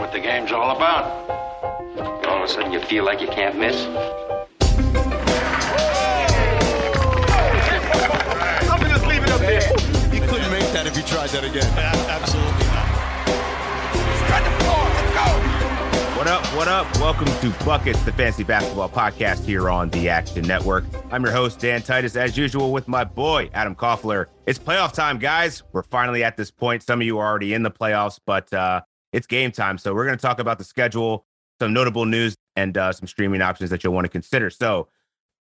what the game's all about. All of a sudden, you feel like you can't miss. I'm gonna just leave it up there. You couldn't make that if you tried that again. Absolutely not. Spread the floor. Let's go. What up? What up? Welcome to Buckets, the fancy basketball podcast here on the Action Network. I'm your host, Dan Titus, as usual, with my boy, Adam Koffler. It's playoff time, guys. We're finally at this point. Some of you are already in the playoffs, but uh, it's game time. So we're going to talk about the schedule, some notable news, and uh, some streaming options that you'll want to consider. So,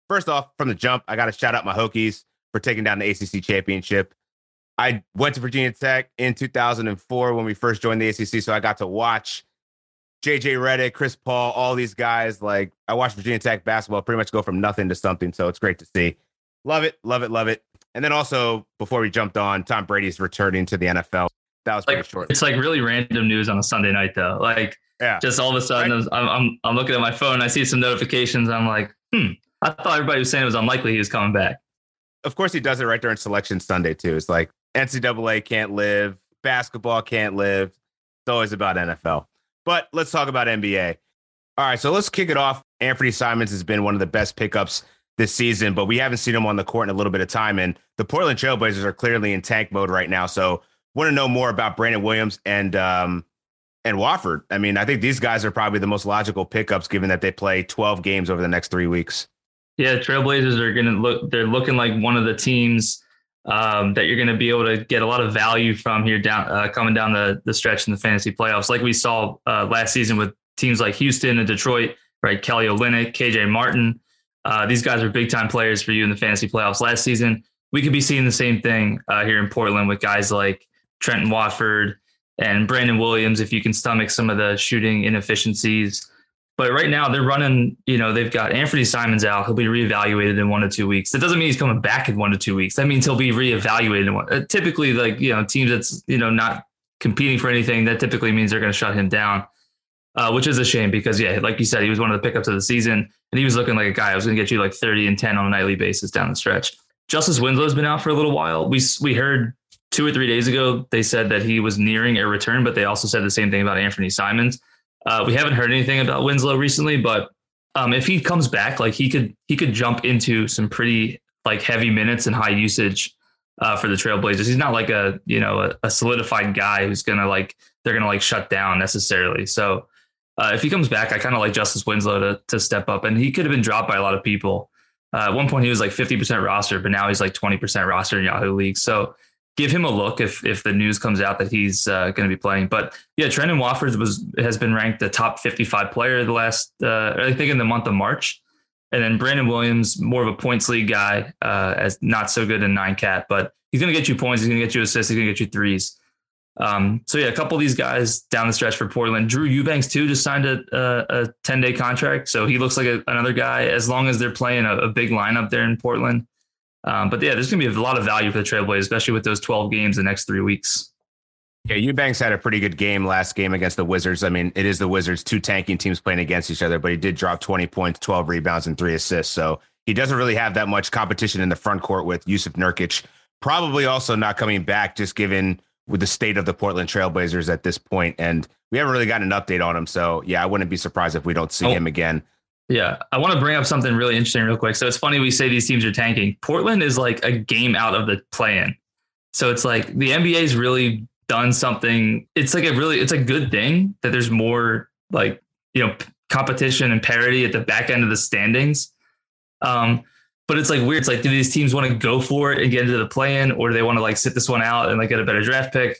first off, from the jump, I got to shout out my Hokies for taking down the ACC championship. I went to Virginia Tech in 2004 when we first joined the ACC, so I got to watch JJ Redick, Chris Paul, all these guys. Like I watched Virginia Tech basketball pretty much go from nothing to something. So it's great to see. Love it, love it, love it. And then also before we jumped on, Tom Brady's returning to the NFL. That was pretty like, short. It's like really random news on a Sunday night though. Like yeah. just all of a sudden right. I'm, I'm I'm looking at my phone, I see some notifications. I'm like, hmm. I thought everybody was saying it was unlikely he was coming back. Of course he does it right during selection Sunday too. It's like NCAA can't live, basketball can't live. It's always about NFL. But let's talk about NBA. All right, so let's kick it off. Anthony Simons has been one of the best pickups this season, but we haven't seen him on the court in a little bit of time. And the Portland Trailblazers are clearly in tank mode right now. So want to know more about Brandon Williams and um, and Watford. I mean, I think these guys are probably the most logical pickups given that they play 12 games over the next three weeks. Yeah, Trailblazers are going to look, they're looking like one of the teams um, that you're going to be able to get a lot of value from here down uh, coming down the the stretch in the fantasy playoffs, like we saw uh, last season with teams like Houston and Detroit, right? Kelly Olynyk, KJ Martin. Uh, these guys are big time players for you in the fantasy playoffs last season. We could be seeing the same thing uh, here in Portland with guys like Trendon Watford and Brandon Williams, if you can stomach some of the shooting inefficiencies. But right now they're running, you know, they've got Anthony Simons out. He'll be reevaluated in one to two weeks. That doesn't mean he's coming back in one to two weeks. That means he'll be reevaluated in one. Uh, typically, like, you know, teams that's, you know, not competing for anything, that typically means they're going to shut him down, uh, which is a shame because, yeah, like you said, he was one of the pickups of the season and he was looking like a guy who was going to get you like 30 and 10 on a nightly basis down the stretch. Justice Winslow's been out for a little while. We, we heard two or three days ago, they said that he was nearing a return, but they also said the same thing about Anthony Simons. Uh, we haven't heard anything about Winslow recently, but um, if he comes back, like he could he could jump into some pretty like heavy minutes and high usage uh, for the Trailblazers. He's not like a you know a, a, solidified guy who's gonna like they're gonna like shut down necessarily. So uh, if he comes back, I kind of like Justice Winslow to to step up, and he could have been dropped by a lot of people. Uh, at one point, he was like fifty percent roster, but now he's like twenty percent roster in Yahoo League. So give him a look if if the news comes out that he's uh, going to be playing. But yeah, Trendon Watford was has been ranked the top 55 player the last uh, I think in the month of March. And then Brandon Williams, more of a points league guy, uh, as not so good in nine cat, but he's going to get you points. He's going to get you assists. He's going to get you threes. Um, so yeah, a couple of these guys down the stretch for Portland. Drew Eubanks too just signed a, a, 10 day contract, so he looks like a, another guy. As long as they're playing a, a big lineup there in Portland, um, but yeah, there's going to be a lot of value for the Trailblazers, especially with those 12 games the next three weeks. Yeah, Eubanks had a pretty good game last game against the Wizards. I mean, it is the Wizards, two tanking teams playing against each other, but he did drop 20 points, 12 rebounds, and three assists. So he doesn't really have that much competition in the front court with Jusuf Nurkic. Probably also not coming back, just given with the state of the Portland Trailblazers at this point. And we haven't really gotten an update on him. So yeah, I wouldn't be surprised if we don't see oh. him again. Yeah, I want to bring up something really interesting real quick. So it's funny we say these teams are tanking. Portland is like a game out of the play-in. So it's like the NBA's really done something. It's like a really it's a good thing that there's more like, you know, competition and parity at the back end of the standings. Um, but it's like weird. It's like, do these teams want to go for it and get into the play-in, or do they want to like sit this one out and like get a better draft pick?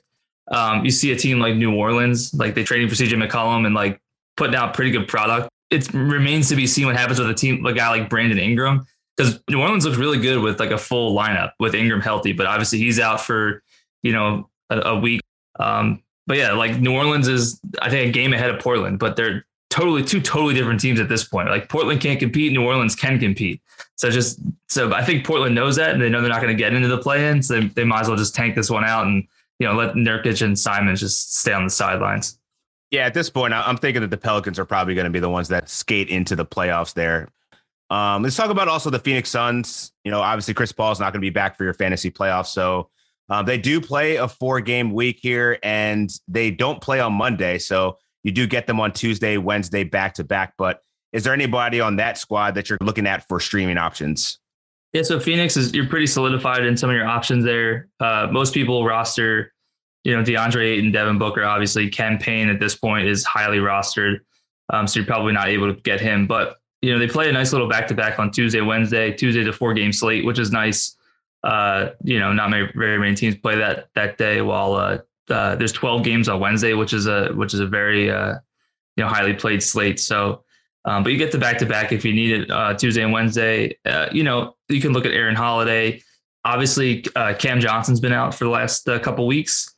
Um, you see a team like New Orleans, like they're trading for CJ McCollum and like putting out pretty good product it remains to be seen what happens with a team, a guy like Brandon Ingram, because New Orleans looks really good with like a full lineup with Ingram healthy, but obviously he's out for you know a, a week. Um, but yeah, like New Orleans is I think a game ahead of Portland, but they're totally two totally different teams at this point. Like Portland can't compete, New Orleans can compete. So just so I think Portland knows that, and they know they're not going to get into the play-in, so they, they might as well just tank this one out and you know let Nurkic and Simons just stay on the sidelines. Yeah, at this point, I'm thinking that the Pelicans are probably going to be the ones that skate into the playoffs there. Um, let's talk about also the Phoenix Suns. You know, obviously Chris Paul is not going to be back for your fantasy playoffs, so um, they do play a four game week here, and they don't play on Monday. So You do get them on Tuesday, Wednesday, back to back. But is there anybody on that squad that you're looking at for streaming options? Yeah, so Phoenix is you're pretty solidified in some of your options there. Uh, most people roster, you know, DeAndre Ayton, Devin Booker, obviously. Cam Payne at this point is highly rostered. Um, so you're probably not able to get him. But, you know, they play a nice little back to back on Tuesday, Wednesday, Tuesday to four game slate, which is nice. Uh, you know, not many, very many teams play that that day while uh, uh, there's 12 games on Wednesday, which is a which is a very uh, you know highly played slate. So, um, but you get the back to back if you need it uh, Tuesday and Wednesday. Uh, you know, you can look at Aaron Holiday. Obviously, Cam Johnson's been out for the last couple weeks.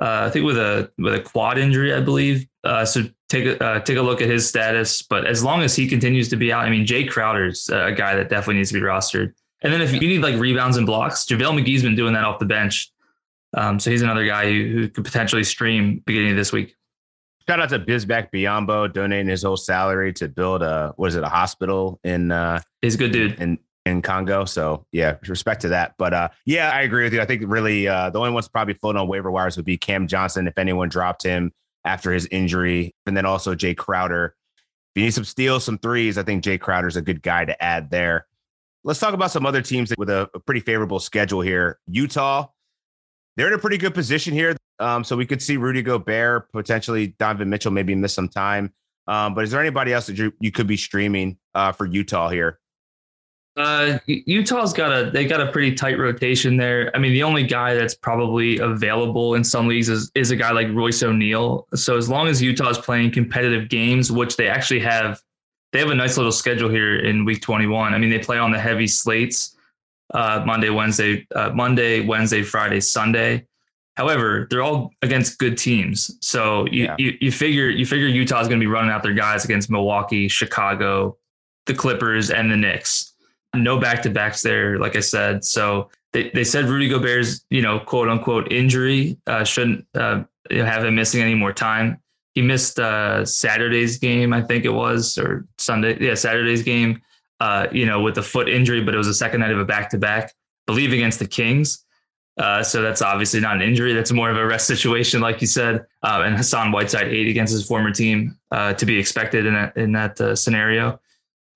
Uh, I think with a with a quad injury, I believe. Uh, so take a uh, take a look at his status. But as long as he continues to be out, I mean, Jae Crowder's a guy that definitely needs to be rostered. And then if you need like rebounds and blocks, JaVale McGee's been doing that off the bench. Um, so he's another guy who, who, could potentially stream beginning of this week. Shout out to Bismack Biyombo donating his whole salary to build a was it a hospital in uh he's a good dude in in Congo. So yeah, respect to that. But uh yeah, I agree with you. I think really uh the only ones probably floating on waiver wires would be Cam Johnson if anyone dropped him after his injury, and then also Jae Crowder. If you need some steals, some threes, I think Jae Crowder's a good guy to add there. Let's talk about some other teams with a, a pretty favorable schedule here. Utah, they're in a pretty good position here. Um, so we could see Rudy Gobert, potentially Donovan Mitchell, maybe miss some time. Um, but is there anybody else that you, you could be streaming uh, for Utah here? Uh, Utah's got a they got a pretty tight rotation there. I mean, the only guy that's probably available in some leagues is is a guy like Royce O'Neale. So as long as Utah's playing competitive games, which they actually have, they have a nice little schedule here in Week 21. I mean, they play on the heavy slates uh, Monday, Wednesday, uh, Monday, Wednesday, Friday, Sunday. However, they're all against good teams, so you yeah. you, you figure you figure Utah's going to be running out their guys against Milwaukee, Chicago, the Clippers, and the Knicks. No back to backs there, like I said. So they, they said Rudy Gobert's you know quote unquote injury uh, shouldn't uh, have him missing any more time. He missed uh, Saturday's game, I think it was, or Sunday. Yeah, Saturday's game uh, you know, with a foot injury, but it was the second night of a back to back, believe against the Kings. Uh, so that's obviously not an injury. That's more of a rest situation, like you said. Uh, and Hassan Whiteside eight against his former team to be expected in that in that scenario.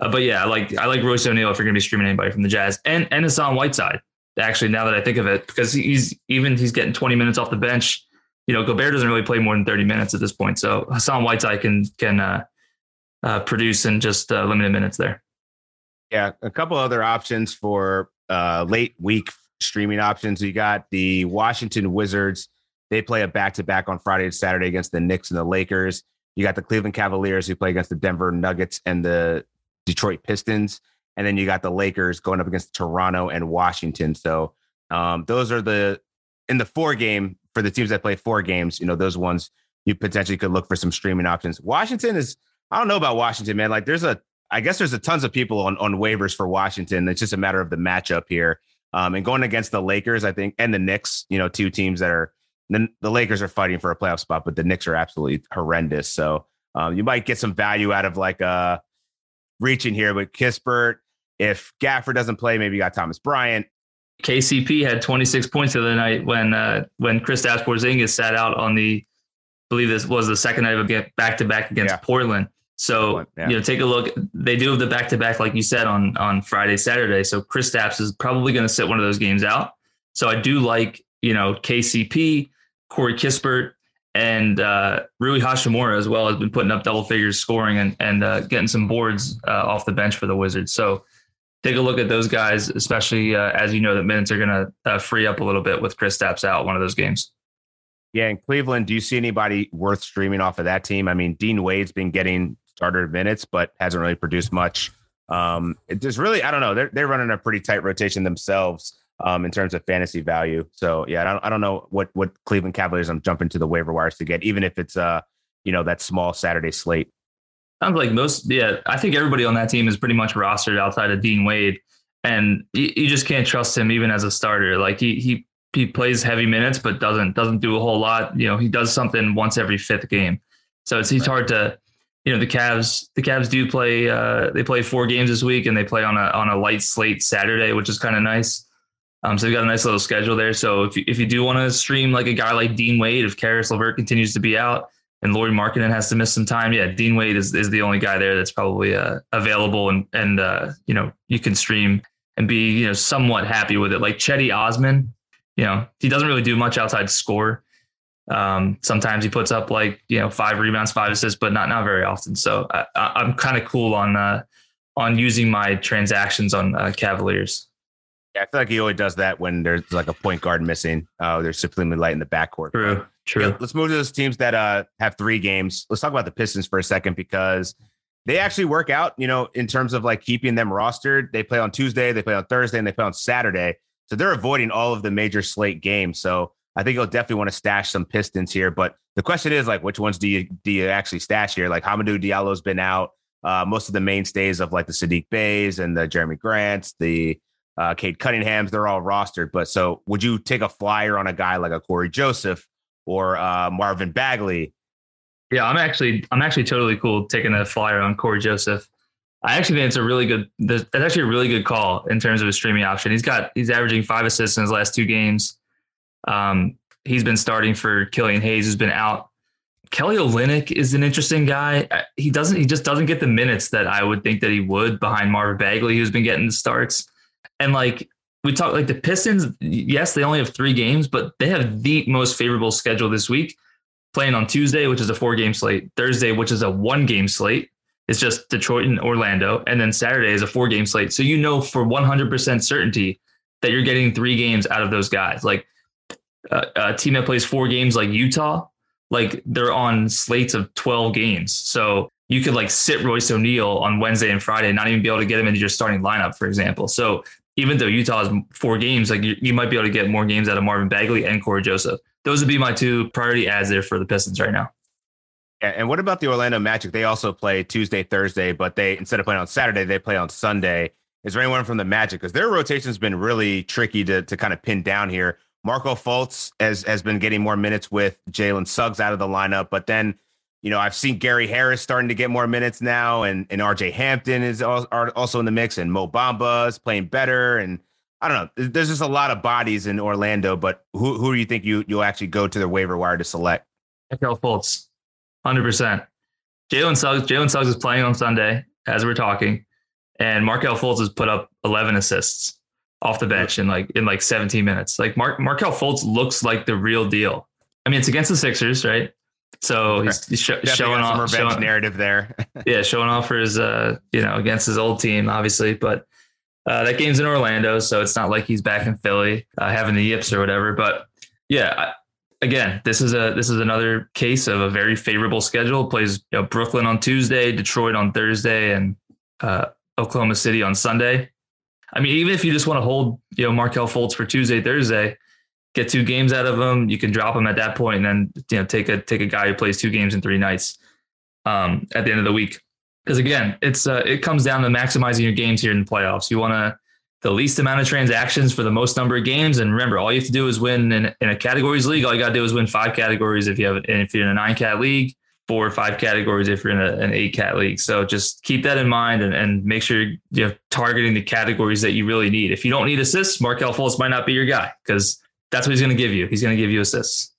Uh, but yeah, I like I like Royce O'Neale if you're going to be streaming anybody from the Jazz and and Hassan Whiteside. Actually, now that I think of it, because he's even he's getting 20 minutes off the bench. You know, Gobert doesn't really play more than 30 minutes at this point, so Hassan Whiteside can can produce in just limited minutes there. Yeah, a couple other options for uh, late week streaming options. You got the Washington Wizards. They play a back to back on Friday and Saturday against the Knicks and the Lakers. You got the Cleveland Cavaliers who play against the Denver Nuggets and the Detroit Pistons. And then you got the Lakers going up against Toronto and Washington. So um, those are the in the four game for the teams that play four games. You know, those ones you potentially could look for some streaming options. Washington is I don't know about Washington, man. Like there's a I guess there's a tons of people on, on waivers for Washington. It's just a matter of the matchup here. Um, and going against the Lakers, I think, and the Knicks, you know, two teams that are the, the Lakers are fighting for a playoff spot, but the Knicks are absolutely horrendous. So um, you might get some value out of like uh, reaching here with Kispert. If Gafford doesn't play, maybe you got Thomas Bryant. KCP had 26 points the other night when uh, when Kristaps Porzingis sat out on the, I believe this was the second night of a back to back against yeah. Portland. So yeah. you know, take a look. They do have the back to back, like you said, on on Friday, Saturday. So Kristaps is probably going to sit one of those games out. So I do like you know KCP, Corey Kispert, and uh, Rui Hachimura as well has been putting up double figures scoring and and uh, getting some boards uh, off the bench for the Wizards. So take a look at those guys, especially uh, as you know that minutes are going to uh, free up a little bit with Kristaps out one of those games. Yeah, in Cleveland, do you see anybody worth streaming off of that team? I mean, Dean Wade's been getting starter minutes, but hasn't really produced much. Um, there's really, I don't know, they're, they're running a pretty tight rotation themselves um, in terms of fantasy value. So yeah, I don't, I don't know what, what Cleveland Cavaliers I'm jumping to the waiver wires to get, even if it's, uh, you know, that small Saturday slate. Sounds like most, yeah, I think everybody on that team is pretty much rostered outside of Dean Wade. And you, you just can't trust him even as a starter. Like he, he, he plays heavy minutes, but doesn't, doesn't do a whole lot. You know, he does something once every fifth game. So it's, he's hard to, you know the Cavs the Cavs do play uh, they play four games this week and they play on a on a light slate Saturday, which is kind of nice. Um, so they've got a nice little schedule there. So if you, if you do want to stream like a guy like Dean Wade, if Caris LeVert continues to be out, and Lauri Markkanen has to miss some time. Yeah, Dean Wade is, is the only guy there that's probably uh, available and and uh, you know you can stream and be you know somewhat happy with it. Like Cedi Osman, you know he doesn't really do much outside score. Um, sometimes he puts up like you know five rebounds, five assists, but not not very often. So I, am kind of cool on uh, on using my transactions on uh, Cavaliers. Yeah, I feel like he always does that when there's like a point guard missing. Uh, there's supremely light in the backcourt. True, true. Yeah, let's move to those teams that uh, have three games. Let's talk about the Pistons for a second because they actually work out, you know, in terms of like keeping them rostered. They play on Tuesday, they play on Thursday, and they play on Saturday. So they're avoiding all of the major slate games. So I think you'll definitely want to stash some Pistons here. But the question is like, which ones do you do you actually stash here? Like Hamidou Diallo's been out. Uh, most of the mainstays of like the Saddiq Beys and the Jerami Grants, the uh, Cade Cunningham's, they're all rostered. But so would you take a flyer on a guy like a Cory Joseph or uh, Marvin Bagley? Yeah, I'm actually I'm actually totally cool taking a flyer on Cory Joseph. I actually think it's a really good. That's actually a really good call in terms of a streaming option. He's got he's averaging five assists in his last two games. Um, he's been starting for Killian Hayes, who's been out. Kelly Olynyk is an interesting guy. He doesn't. He just doesn't get the minutes that I would think that he would behind Marvin Bagley, who's been getting the starts. And like we talk, like the Pistons, yes, they only have three games, but they have the most favorable schedule this week. Playing on Tuesday, which is a four game slate, Thursday, which is a one game slate. It's just Detroit and Orlando. And then Saturday is a four game slate. So you know for 100% certainty that you're getting three games out of those guys. Like uh, a team that plays four games like Utah, like they're on slates of 12 games. So you could like sit Royce O'Neale on Wednesday and Friday, and not even be able to get him into your starting lineup, for example. So even though Utah has four games, like you, you might be able to get more games out of Marvin Bagley and Cory Joseph. Those would be my two priority ads there for the Pistons right now. Yeah, and what about the Orlando Magic? They also play Tuesday, Thursday, but they instead of playing on Saturday, they play on Sunday. Is there anyone from the Magic? Because their rotation has been really tricky to to kind of pin down here. Markelle Fultz has has been getting more minutes with Jalen Suggs out of the lineup, but then you know, I've seen Gary Harris starting to get more minutes now, and and RJ Hampton is also in the mix, and Mo Bamba is playing better, and I don't know. There's just a lot of bodies in Orlando, but who who do you think you you'll actually go to the waiver wire to select? Markelle Fultz, hundred percent. Jalen Suggs, Jalen Suggs is playing on Sunday as we're talking, and Markelle Fultz has put up 11 assists off the bench in like in like 17 minutes. Like Mark Markelle Fultz looks like the real deal. I mean, it's against the Sixers, right? So he's, he's sh- showing off revenge showing, narrative there. yeah, showing off for his uh, you know, against his old team, obviously. But uh, that game's in Orlando, so it's not like he's back in Philly uh, having the yips or whatever. But yeah, I, again, this is a this is another case of a very favorable schedule. Plays you know, Brooklyn on Tuesday, Detroit on Thursday, and uh, Oklahoma City on Sunday. I mean, even if you just want to hold you know Markelle Fultz for Tuesday, Thursday, get two games out of him. You can drop him at that point, and then you know take a take a guy who plays two games in three nights um, at the end of the week. Because again, it's uh, it comes down to maximizing your games here in the playoffs. You want to the least amount of transactions for the most number of games, and remember, all you have to do is win in, in a categories league. All you got to do is win five categories if you have and if you're in a nine cat league. Four or five categories if you're in a, an eight cat league. So just keep that in mind and, and make sure you're targeting the categories that you really need. If you don't need assists, Markelle Fultz might not be your guy because that's what he's going to give you. He's going to give you assists.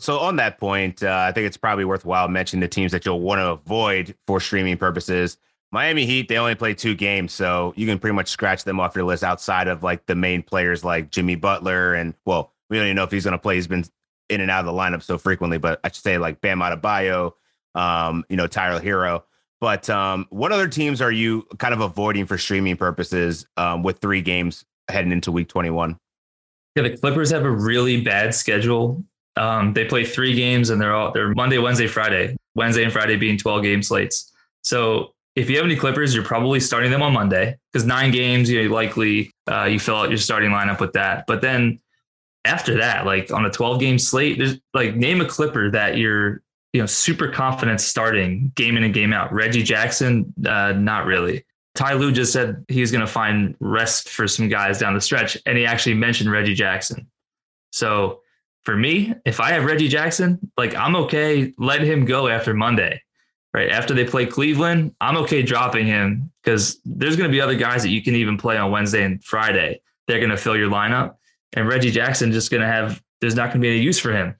So on that point, uh, I think it's probably worthwhile mentioning the teams that you'll want to avoid for streaming purposes. Miami Heat, they only play two games, so you can pretty much scratch them off your list outside of like the main players like Jimmy Butler and well, we don't even know if he's going to play. He's been in and out of the lineup so frequently, but I should say like Bam Adebayo, um, you know, Tyler Herro. But um, what other teams are you kind of avoiding for streaming purposes um, with three games heading into Week 21? Yeah, the Clippers have a really bad schedule. Um, they play three games and they're all they're Monday, Wednesday, Friday. Wednesday and Friday being 12 game slates. So if you have any Clippers, you're probably starting them on Monday because nine games, you likely uh, you fill out your starting lineup with that. But then after that, like on a 12 game slate, there's like name a Clipper that you're you know super confident starting game in and game out. Reggie Jackson, uh, not really. Ty Lue just said he's going to find rest for some guys down the stretch, and he actually mentioned Reggie Jackson. So for me, if I have Reggie Jackson, like I'm okay letting him go after Monday, right? After they play Cleveland, I'm okay dropping him because there's going to be other guys that you can even play on Wednesday and Friday. They're going to fill your lineup, and Reggie Jackson just going to have there's not going to be any use for him.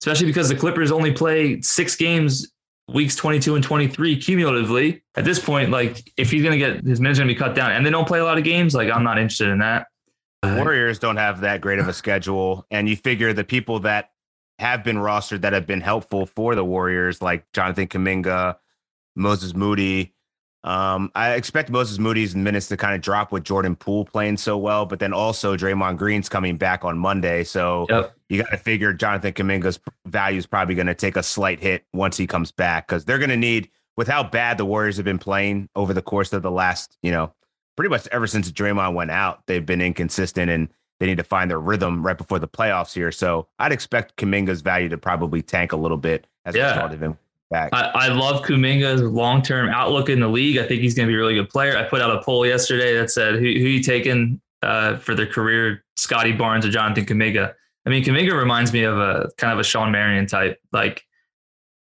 especially because the Clippers only play six games weeks 22 and 23 cumulatively. At this point, like if he's going to get his minutes going to be cut down and they don't play a lot of games, like I'm not interested in that. Warriors don't have that great of a schedule. And you figure the people that have been rostered that have been helpful for the Warriors, like Jonathan Kuminga, Moses Moody. Um, I expect Moses Moody's minutes to kind of drop with Jordan Poole playing so well, but then also Draymond Green's coming back on Monday. So Yep. you got to figure Jonathan Kuminga's value is probably going to take a slight hit once he comes back because they're going to need, with how bad the Warriors have been playing over the course of the last, you know, pretty much ever since Draymond went out, they've been inconsistent and they need to find their rhythm right before the playoffs here. So I'd expect Kuminga's value to probably tank a little bit as a Yeah. result of him back. I, I love Kuminga's long term outlook in the league. I think he's going to be a really good player. I put out a poll yesterday that said, who, who you taking uh, for their career, Scottie Barnes or Jonathan Kuminga? I mean, Kuminga reminds me of a kind of a Shawn Marion type, like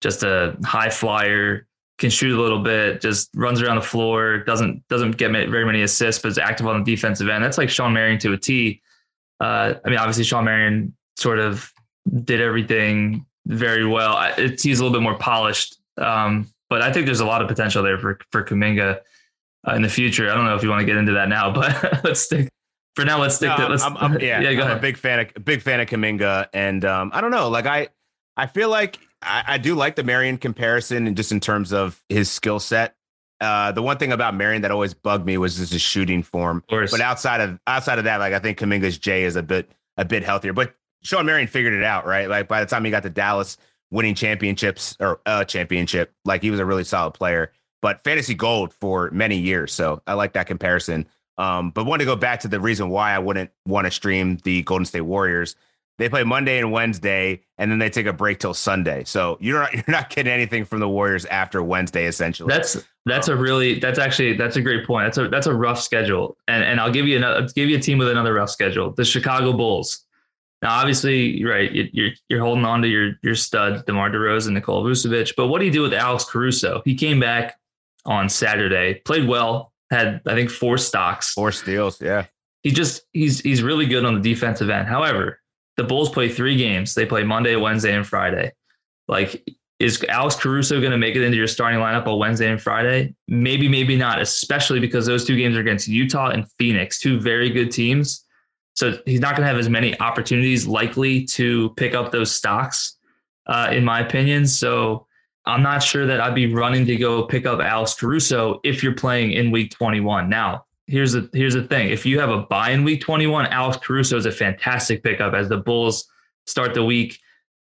just a high flyer, can shoot a little bit, just runs around the floor, doesn't doesn't get very many assists, but is active on the defensive end. That's like Shawn Marion to a T. Uh, I mean, obviously Shawn Marion sort of did everything very well. I- It's, he's a little bit more polished, um, but I think there's a lot of potential there for for Kuminga uh, in the future. I don't know if you want to get into that now, but let's stick for now. Let's stick. No, to, let's, I'm, I'm- yeah, yeah. Go I'm ahead. a big fan of big fan of Kuminga, and um, I don't know, like I, I feel like I, I do like the Marion comparison, and just in terms of his skill set. Uh, the one thing about Marion that always bugged me was just his shooting form. But outside of outside of that, like I think Kuminga's J is a bit a bit healthier. But Shawn Marion figured it out, right? Like by the time he got to Dallas, winning championships or a championship, like he was a really solid player. But fantasy gold for many years, so I like that comparison. Um, but want to go back to the reason why I wouldn't want to stream the Golden State Warriors. They play Monday and Wednesday, and then they take a break till Sunday. So you're not you're not getting anything from the Warriors after Wednesday, essentially. That's that's a really that's actually that's a great point. That's a that's a rough schedule, and and I'll give you another I'll give you a team with another rough schedule. The Chicago Bulls. Now, obviously, right. you- You're you're holding on to your your stud Demar Derozan, Nikola Vucevic. But what do you do with Alex Caruso? He came back on Saturday, played well, had I think four stocks. four steals. Yeah. He just he's he's really good on the defensive end. However, the Bulls play three games. They play Monday, Wednesday, and Friday. Like, is Alex Caruso going to make it into your starting lineup on Wednesday and Friday? Maybe, maybe not, especially because those two games are against Utah and Phoenix, two very good teams. So he's not going to have as many opportunities likely to pick up those stocks, uh, in my opinion. So I'm not sure that I'd be running to go pick up Alex Caruso if you're playing in week 21. Now, here's the here's the thing. If you have a buy in week 21, Alex Caruso is a fantastic pickup as the Bulls start the week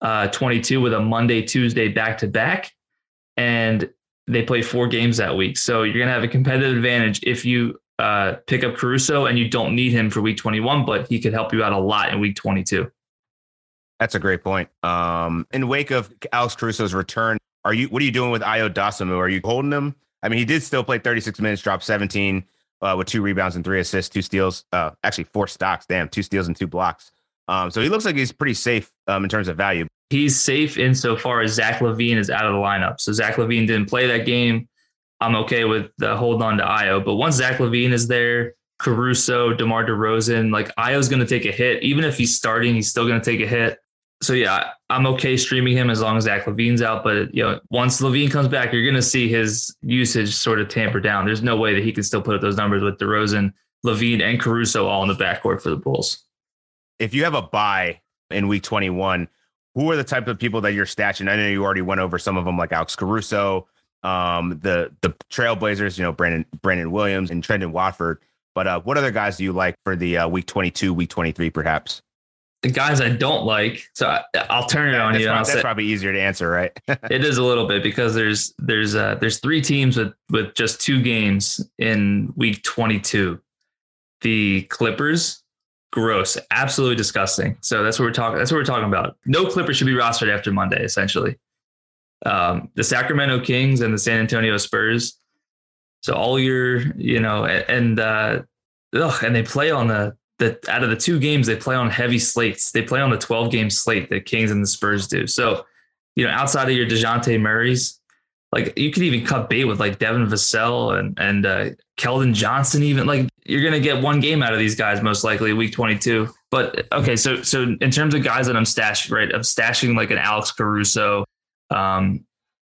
uh, 22 with a Monday, Tuesday back to back. And they play four games that week. So you're going to have a competitive advantage if you uh, pick up Caruso and you don't need him for week 21, but he could help you out a lot in week 22. That's a great point. Um, in wake of Alex Caruso's return, are you what are you doing with Ayo Dosunmu? Are you holding him? I mean, he did still play 36 minutes, dropped 17 uh, with two rebounds and three assists, two steals, uh, actually four stocks. Damn, two steals and two blocks. Um, so he looks like he's pretty safe um, in terms of value. He's safe insofar as Zach LaVine is out of the lineup. So Zach LaVine didn't play that game. I'm okay with holding on to Ayo. But once Zach LaVine is there, Caruso, DeMar DeRozan, like Ayo's going to take a hit. Even if he's starting, he's still going to take a hit. So yeah, I'm okay streaming him as long as Zach LaVine's out. But you know, once LaVine comes back, you're going to see his usage sort of tamper down. There's no way that he can still put up those numbers with DeRozan, LaVine, and Caruso all in the backcourt for the Bulls. If you have a buy in week 21, who are the type of people that you're stashing? I know you already went over some of them, like Alex Caruso, um, the the Trailblazers, you know, Brandon Brandon Williams and Trendon Watford. But uh, what other guys do you like for the uh, week 22, week 23, perhaps? The guys I don't like, so I, I'll turn it on that's, you. and prob- I'll that's say, probably easier to answer, right? it is a little bit because there's there's uh there's three teams with with just two games in week 22 the clippers gross absolutely disgusting so that's what we're talking that's what we're talking about no clippers should be rostered after monday essentially um the sacramento kings and the san antonio spurs so all your you know and uh ugh, and they play on the the out of the two games they play on heavy slates they play on the 12 game slate the kings and the spurs do so you know, outside of your DeJounte Murray's, like you could even cut bait with like Devin Vassell and and uh, Keldon Johnson. Even like you're gonna get one game out of these guys most likely week 22. But okay, so so in terms of guys that I'm stashing, right? I'm stashing like an Alex Caruso, um,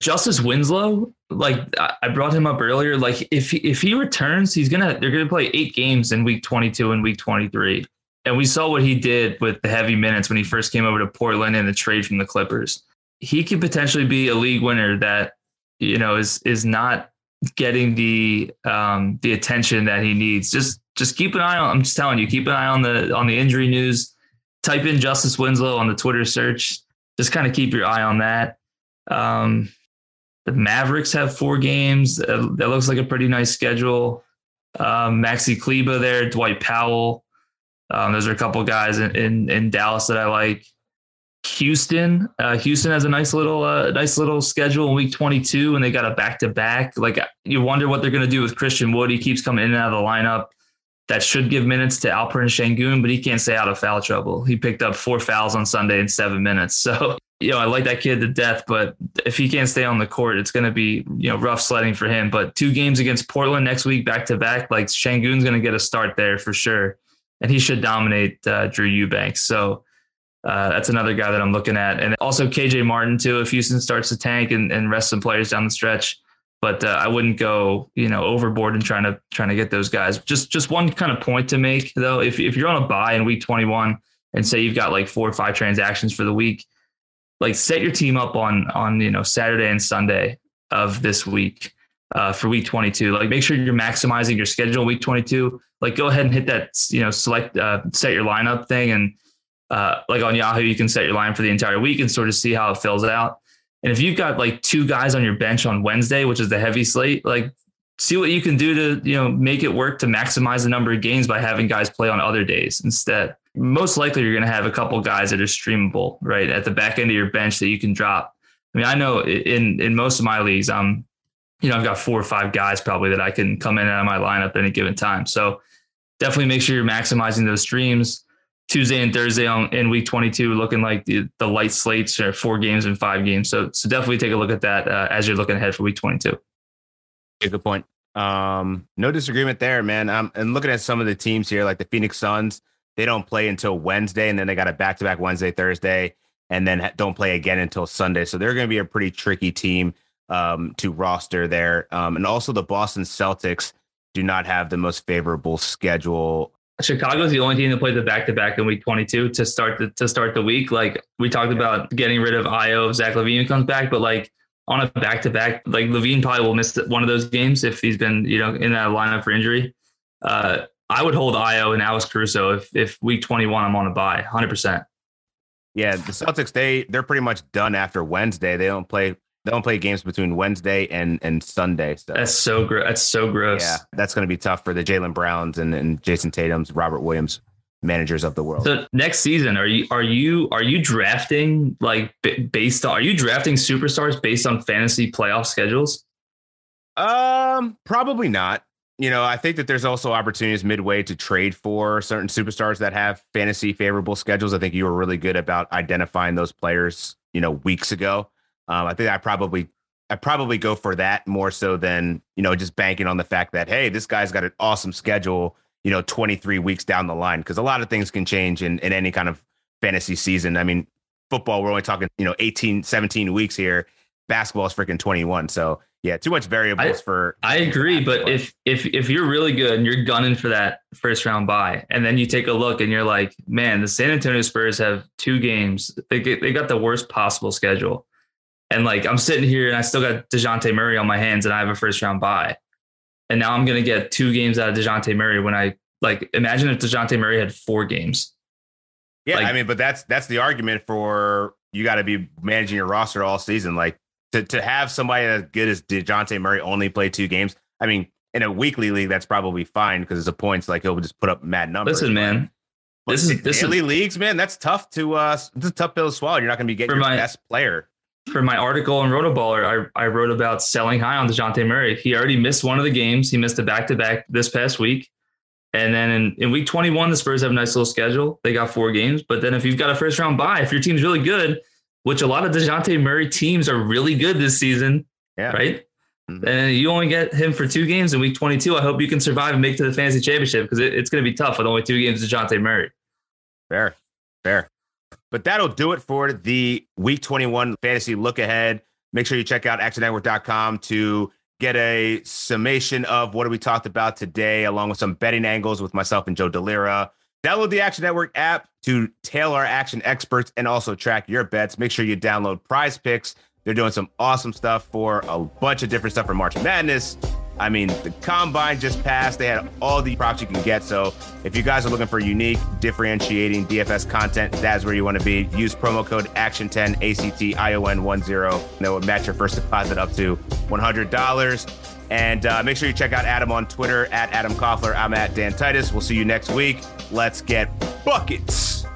Justice Winslow. Like I brought him up earlier. Like if if he returns, he's gonna they're gonna play eight games in week 22 and week 23. And we saw what he did with the heavy minutes when he first came over to Portland in the trade from the Clippers. He could potentially be a league winner that you know is is not getting the um, the attention that he needs. Just just keep an eye on. I'm just telling you, keep an eye on the on the injury news. Type in Justice Winslow on the Twitter search. Just kind of keep your eye on that. Um, the Mavericks have four games. that looks like a pretty nice schedule. Um, Maxi Kleber there, Dwight Powell. Um, those are a couple guys in, in, in Dallas that I like. Houston, uh, Houston has a nice little, uh, nice little schedule in week 22, and they got a back to back. Like you wonder what they're going to do with Christian Wood. He keeps coming in and out of the lineup. That should give minutes to Alperen Sengun, but he can't stay out of foul trouble. He picked up four fouls on Sunday in seven minutes. So you know, I like that kid to death, but if he can't stay on the court, it's going to be, you know, rough sledding for him. But two games against Portland next week, back to back, like Sengun's going to get a start there for sure. And he should dominate uh, Drew Eubanks. So uh, that's another guy that I'm looking at. And also KJ Martin, too, if Houston starts to tank and, and rest some players down the stretch. But uh, I wouldn't go, you know, overboard and trying to trying to get those guys. Just just one kind of point to make though. If if you're on a buy in week 21 and say you've got like four or five transactions for the week, like set your team up on on you know Saturday and Sunday of this week uh, for week 22. Like make sure you're maximizing your schedule week 22. Like go ahead and hit that you know select uh, set your lineup thing and uh, like on Yahoo you can set your line for the entire week and sort of see how it fills out. And if you've got like two guys on your bench on Wednesday, which is the heavy slate, like see what you can do to you know make it work to maximize the number of games by having guys play on other days instead most likely you're going to have a couple guys that are streamable, right, at the back end of your bench that you can drop. I mean, I know in in most of my leagues, I'm, you know, I've got four or five guys probably that I can come in out of my lineup at any given time. So definitely make sure you're maximizing those streams. Tuesday and Thursday on in week 22, looking like the, the light slates are four games and five games. So so definitely take a look at that uh, as you're looking ahead for week 22. Good point. Um, no disagreement there, man. Um, and looking at some of the teams here, like the Phoenix Suns, they don't play until Wednesday, and then they got a back to back Wednesday, Thursday, and then don't play again until Sunday. So they're going to be a pretty tricky team um, to roster there. Um, and also, the Boston Celtics do not have the most favorable schedule. Chicago is the only team that played the back to back in week 22 to start the to start the week. Like we talked about getting rid of Ayo if Zach LaVine comes back, but like on a back to back, like LaVine probably will miss one of those games if he's been you know in that lineup for injury. Uh, I would hold Ayo and Alex Caruso if if week 21 I'm on a buy, 100%. Yeah, the Celtics they they're pretty much done after Wednesday. They don't play they don't play games between Wednesday and and Sunday. So that's so gross. That's so gross. Yeah, that's going to be tough for the Jalen Browns and, and Jayson Tatum's, Robert Williams managers of the world. So next season, are you are you are you drafting like based on are you drafting superstars based on fantasy playoff schedules? Um, probably not you know, I think that there's also opportunities midway to trade for certain superstars that have fantasy favorable schedules. I think you were really good about identifying those players, you know, weeks ago. Um, I think I probably I probably go for that more so than, you know, just banking on the fact that, hey, this guy's got an awesome schedule, you know, 23 weeks down the line. Cause a lot of things can change in, in any kind of fantasy season. I mean, football, we're only talking, you know, 18, 17 weeks here. Basketball is freaking 21. So yeah, too much variables I, for. I agree, but if if if you're really good and you're gunning for that first round buy, and then you take a look and you're like, man, the San Antonio Spurs have two games. They get, they got the worst possible schedule, and like I'm sitting here and I still got Dejounte Murray on my hands, and I have a first round buy, and now I'm gonna get two games out of Dejounte Murray when I like imagine if Dejounte Murray had four games. Yeah, like, I mean, but that's that's the argument for you got to be managing your roster all season. Like to to have somebody as good as Dejounte Murray only play two games. I mean, in a weekly league, that's probably fine because it's a points like he'll just put up mad numbers. Listen, man. But this is this daily is, leagues, man. That's tough to uh, it's a tough pill to swallow. You're not going to be getting your my, best player. For my article on Rotoballer, I, I wrote about selling high on Dejounte Murray. He already missed one of the games. He missed a back to back this past week. And then in, in week 21, the Spurs have a nice little schedule. They got four games. But then if you've got a first round buy, if your team's really good, which a lot of DeJounte Murray teams are really good this season. Yeah. Right. Mhm. And you only get him for two games in week 22. I hope you can survive and make it to the fantasy championship because it, it's going to be tough with only two games to Jonte Murray. Fair, fair. But that'll do it for the week 21 fantasy look ahead. Make sure you check out actionnetwork.com to get a summation of what we talked about today, along with some betting angles with myself and Joe Delira. Download the Action Network app to tail our action experts and also track your bets. Make sure you download PrizePicks. They're doing some awesome stuff for a bunch of different stuff for March Madness. I mean, the combine just passed. They had all the props you can get. So if you guys are looking for unique, differentiating DFS content, that's where you want to be. Use promo code ACTION10, ACTION10. That will match your first deposit up to $100. And uh, make sure you check out Adam on Twitter at Adam Koffler. I'm at Dan Titus. We'll see you next week. Let's get buckets.